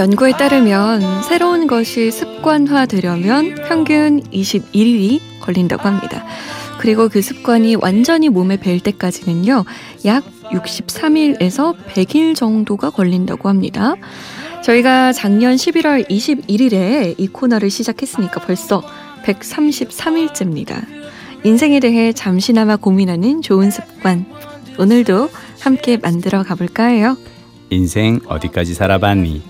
연구에 따르면 새로운 것이 습관화되려면 평균 21일이 걸린다고 합니다. 그리고 그 습관이 완전히 몸에 벨 때까지는요, 약 63일에서 100일 정도가 걸린다고 합니다. 저희가 작년 11월 21일에 이 코너를 시작했으니까 벌써 133일째입니다. 인생에 대해 잠시나마 고민하는 좋은 습관. 오늘도 함께 만들어 가볼까 해요. 인생 어디까지 살아봤니?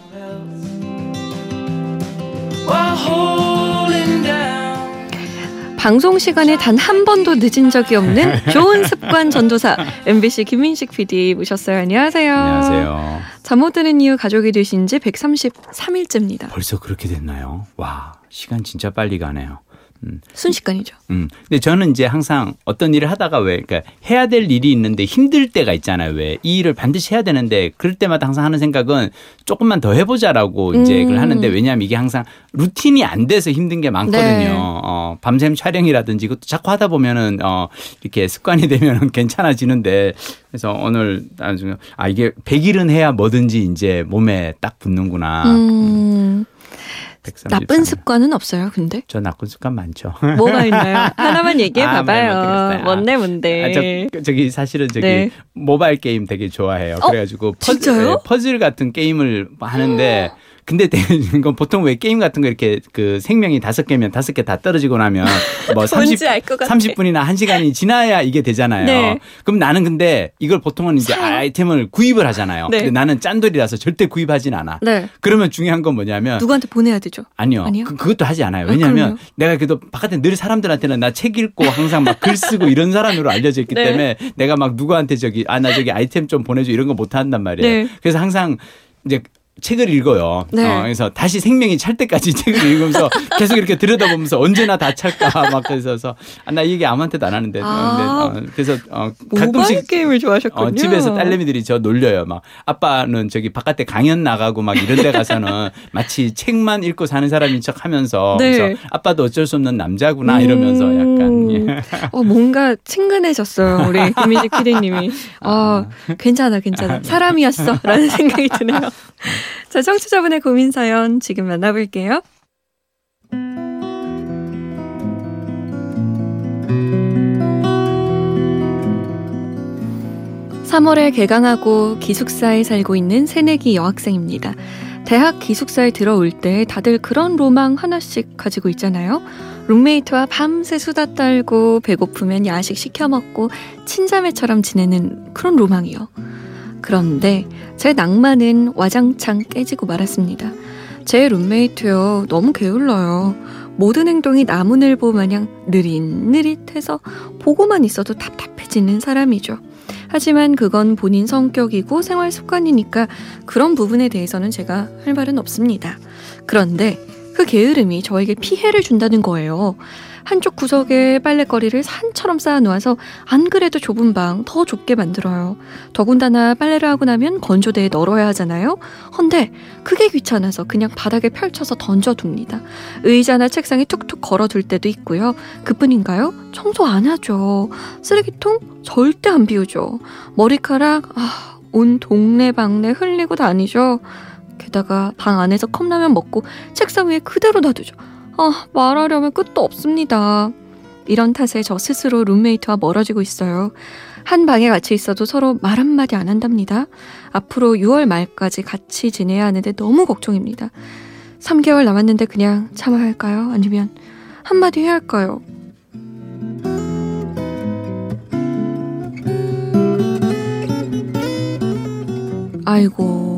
방송 시간에 단 한 번도 늦은 적이 없는 좋은 습관 전도사 MBC 김민식 PD 모셨어요. 안녕하세요. 안녕하세요. 잠 못 드는 이유 가족이 되신 지 133일째입니다. 벌써 그렇게 됐나요? 와, 시간 진짜 빨리 가네요. 음. 순식간이죠. 음. 근데 저는 이제 항상 어떤 일을 하다가 왜, 그러니까 해야 될 일이 있는데 힘들 때가 있잖아요. 왜 이 일을 반드시 해야 되는데 그럴 때마다 항상 하는 생각은 조금만 더 해보자라고 이제 음. 그걸 하는데 왜냐하면 이게 항상 루틴이 안 돼서 힘든 게 많거든요. 네. 어, 밤샘 촬영이라든지 이것도 자꾸 하다 보면은 어, 이렇게 습관이 되면은 괜찮아지는데 그래서 오늘 나중에 아 이게 100일은 해야 뭐든지 이제 몸에 딱 붙는구나. 음. 나쁜 습관은 없어요, 근데? 저 나쁜 습관 많죠. 뭐가 있나요? 하나만 얘기해 아, 봐봐요. 뭔데, 뭔데. 아, 저, 저기 사실은 저기 네. 모바일 게임 되게 좋아해요. 어? 그래가지고 퍼즐, 네, 퍼즐 같은 게임을 하는데 근데 건 보통 왜 게임 같은 거 이렇게 그 생명이 다섯 개면 다섯 개 다 떨어지고 나면 뭐 30, 30분이나 1시간이 지나야 이게 되잖아요. 네. 그럼 나는 근데 이걸 보통은 이제? 아이템을 구입을 하잖아요. 네. 근데 나는 짠돌이라서 절대 구입하진 않아. 네. 그러면 중요한 건 뭐냐면 누구한테 보내야 되죠? 아니요. 아니요? 그, 것도 하지 않아요. 아, 왜냐하면 아, 내가 그래도 바깥에 늘 사람들한테는 나 책 읽고 항상 막 글 쓰고 이런 사람으로 알려져 있기 네. 때문에 내가 막 누구한테 저기 아 나 저기 아이템 좀 보내줘 이런 거 못 한단 말이에요. 네. 그래서 항상 이제 책을 읽어요. 네. 어, 그래서 다시 생명이 찰 때까지 책을 읽으면서 계속 이렇게 들여다보면서 언제나 다 찰까 막 그래서 아, 나 얘기 아무한테도 안 하는데 아, 어, 그래서 어, 가끔씩 게임을 좋아하셨군요. 어, 집에서 딸내미들이 저 놀려요. 막 아빠는 저기 바깥에 강연 나가고 막 이런 데 가서는 마치 책만 읽고 사는 사람인 척 하면서 네. 그래서 아빠도 어쩔 수 없는 남자구나 음. 이러면서 약간 예. 어, 뭔가 친근해졌어요. 우리 김민식 PD님이. 아, 괜찮아, 괜찮아. 사람이었어. 라는 생각이 드네요. 자, 청취자분의 고민 사연 지금 만나볼게요. 3월에 개강하고 기숙사에 살고 있는 새내기 여학생입니다. 대학 기숙사에 들어올 때 다들 그런 로망 하나씩 가지고 있잖아요. 룸메이트와 밤새 수다 떨고 배고프면 야식 시켜 먹고 친자매처럼 지내는 그런 로망이요. 그런데 제 낭만은 와장창 깨지고 말았습니다. 제 룸메이트요. 너무 게을러요. 모든 행동이 나무늘보 마냥 느릿느릿해서 보고만 있어도 답답해지는 사람이죠. 하지만 그건 본인 성격이고 생활 습관이니까 그런 부분에 대해서는 제가 할 말은 없습니다. 그런데 그 게으름이 저에게 피해를 준다는 거예요. 한쪽 구석에 빨래거리를 산처럼 쌓아놓아서 안 그래도 좁은 방 더 좁게 만들어요. 더군다나 빨래를 하고 나면 건조대에 널어야 하잖아요. 헌데 그게 귀찮아서 그냥 바닥에 펼쳐서 던져둡니다. 의자나 책상에 툭툭 걸어둘 때도 있고요. 그뿐인가요? 청소 안 하죠. 쓰레기통 절대 안 비우죠. 머리카락 아, 온 동네방네 흘리고 다니죠. 게다가 방 안에서 컵라면 먹고 책상 위에 그대로 놔두죠. 아, 말하려면 끝도 없습니다. 이런 탓에 저 스스로 룸메이트와 멀어지고 있어요. 한 방에 같이 있어도 서로 말 한마디 안 한답니다. 앞으로 6월 말까지 같이 지내야 하는데 너무 걱정입니다. 3개월 남았는데 그냥 참아야 할까요? 아니면 한마디 해야 할까요? 아이고,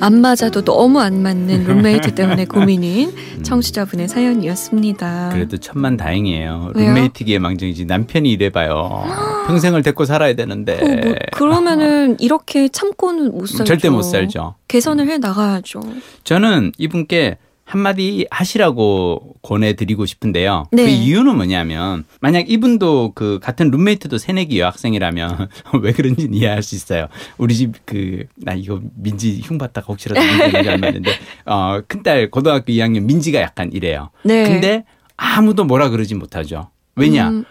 안 맞아도 너무 안 맞는 룸메이트 때문에 고민인 음. 청취자분의 사연이었습니다. 그래도 천만 다행이에요. 왜요? 룸메이트기에 망정이지 남편이 이래봐요. 평생을 데리고 살아야 되는데. 어, 뭐, 그러면은 이렇게 참고는 못 살죠. 절대 못 살죠. 개선을 해 나가야죠. 저는 이분께 한마디 하시라고 권해드리고 싶은데요. 그 네. 그 이유는 뭐냐면 만약 이분도 그 같은 룸메이트도 새내기 여학생이라면 왜 그런지는 이해할 수 있어요. 우리 집 그 나 이거 민지 흉 봤다가 혹시라도 민지 잘맞는데 어 큰딸 고등학교 2학년 민지가 약간 이래요. 네. 근데 아무도 뭐라 그러지 못하죠. 왜냐 음.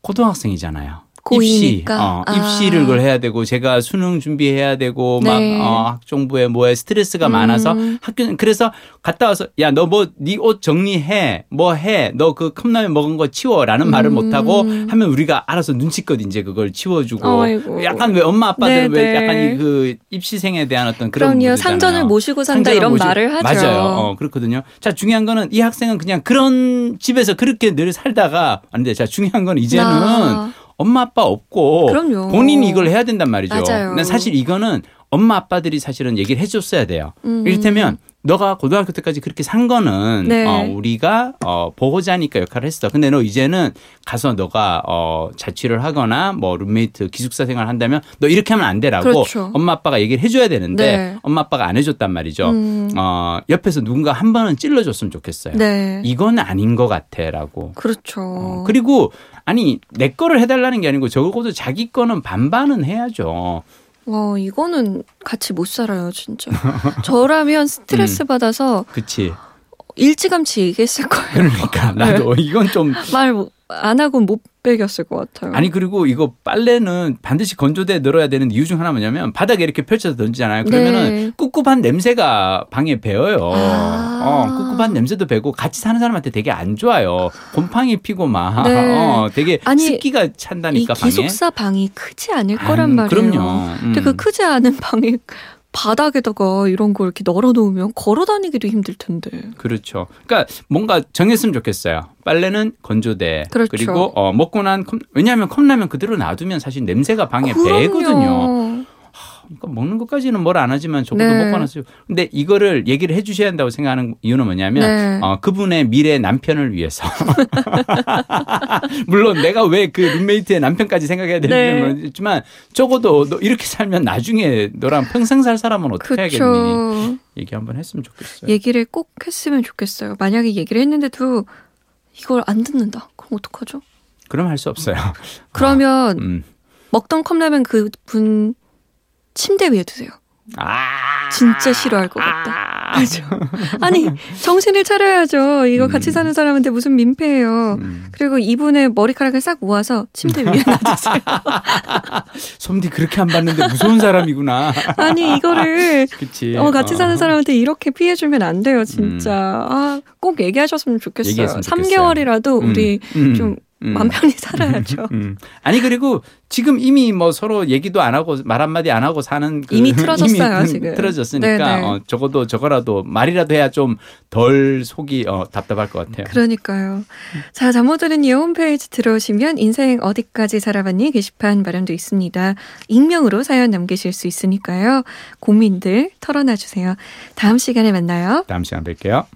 고등학생이잖아요. 고이니까. 입시, 어, 아. 입시를 그걸 해야 되고 제가 수능 준비해야 되고 네. 막 어, 학종부에 뭐에 스트레스가 음. 많아서 학교 그래서 갔다 와서 야 너 뭐 네 옷 정리해 뭐 해 너 그 컵라면 먹은 거 치워라는 말을 음. 못 하고 하면 우리가 알아서 눈치껏 이제 그걸 치워주고 아이고. 약간 왜 엄마 아빠들은 네, 왜 네. 약간 이 그 입시생에 대한 어떤 그런 그럼요. 상전을 모시고 산다 이런 모시고. 말을 하죠. 맞아요. 어, 그렇거든요. 자, 중요한 거는 이 학생은 그냥 그런 집에서 그렇게 늘 살다가 안돼. 자, 중요한 건 이제는 아. 엄마 아빠 없고 그럼요. 본인이 이걸 해야 된단 말이죠. 맞아요. 근데 사실 이거는 엄마 아빠들이 사실은 얘기를 해줬어야 돼요. 음. 이를테면 너가 고등학교 때까지 그렇게 산 거는 네. 어, 우리가 어, 보호자니까 역할을 했어. 근데 너 이제는 가서 너가 어, 자취를 하거나 뭐 룸메이트 기숙사 생활 한다면 너 이렇게 하면 안 되라고 그렇죠. 엄마 아빠가 얘기를 해줘야 되는데 네. 엄마 아빠가 안 해줬단 말이죠. 음. 어, 옆에서 누군가 한 번은 찔러줬으면 좋겠어요. 네. 이건 아닌 것 같아라고. 그렇죠. 어, 그리고 아니 내 거를 해달라는 게 아니고 적어도 자기 거는 반반은 해야죠. 와, 이거는 같이 못 살아요, 진짜. 저라면 스트레스 음. 받아서 그치. 일찌감치 얘기했을 거예요. 그러니까 나도 이건 좀 말 안 하고 못 배겼을 것 같아요. 아니 그리고 이거 빨래는 반드시 건조대에 널어야 되는 이유 중 하나 뭐냐면 바닥에 이렇게 펼쳐서 던지잖아요. 그러면은 네. 꿉꿉한 냄새가 방에 배어요. 아. 어, 꿉꿉한 냄새도 배고 같이 사는 사람한테 되게 안 좋아요. 곰팡이 피고 막 네. 어, 되게 아니, 습기가 이 찬다니까 방에. 기숙사 방이 크지 않을 아, 거란 말이에요. 그럼요. 음. 근데 그 크지 않은 방에 바닥에다가 이런 거 이렇게 널어 놓으면 걸어 다니기도 힘들 텐데. 그렇죠. 그러니까 뭔가 정했으면 좋겠어요. 빨래는 건조대. 그렇죠. 리고 어, 먹고 난 컵, 왜냐하면 컵라면 그대로 놔두면 사실 냄새가 방에 배거든요. 그러니까 먹는 것까지는 뭘 안 하지만 적어도 네. 먹고 나서 근데 이거를 얘기를 해 주셔야 한다고 생각하는 이유는 뭐냐면 네. 어, 그분의 미래 남편을 위해서 물론 내가 왜 그 룸메이트의 남편까지 생각해야 네. 되는지 모르겠지만 적어도 너 이렇게 살면 나중에 너랑 평생 살 사람은 어떻게 하겠니 그렇죠. 얘기 한번 했으면 좋겠어요. 얘기를 꼭 했으면 좋겠어요. 만약에 얘기를 했는데도 이걸 안 듣는다. 그럼 어떡하죠? 그럼 할 수 없어요. 그러면 음. 먹던 컵라면 그분 침대 위에 두세요. 아 진짜 싫어할 것 같다. 아. 아니 정신을 차려야죠. 이거 같이 음. 사는 사람한테 무슨 민폐예요. 음. 그리고 이분의 머리카락을 싹 모아서 침대 위에 놔두세요. 솜디 그렇게 안 봤는데 무서운 사람이구나. 아니 이거를 그치. 어, 같이 사는 어. 사람한테 이렇게 피해주면 안 돼요, 진짜. 아, 꼭 얘기하셨으면 좋겠어요. 얘기했으면 좋겠어요. 3개월이라도 음, 우리 음, 좀 음. 맘 편히 살아야죠. 음. 아니 그리고 지금 이미 뭐 서로 얘기도 안 하고 말 한마디 안 하고 사는 그 이미 틀어졌어요, 이미 지금. 틀어졌으니까 네네. 어, 적어도 저거라도 말이라도 해야 좀 덜 속이 어, 답답할 것 같아요. 그러니까요. 자, 잠못 드는 이 홈페이지 들어오시면 인생 어디까지 살아봤니 게시판 마련도 있습니다. 익명으로 사연 남기실 수 있으니까요. 고민들 털어놔 주세요. 다음 시간에 만나요. 다음 시간 뵐게요.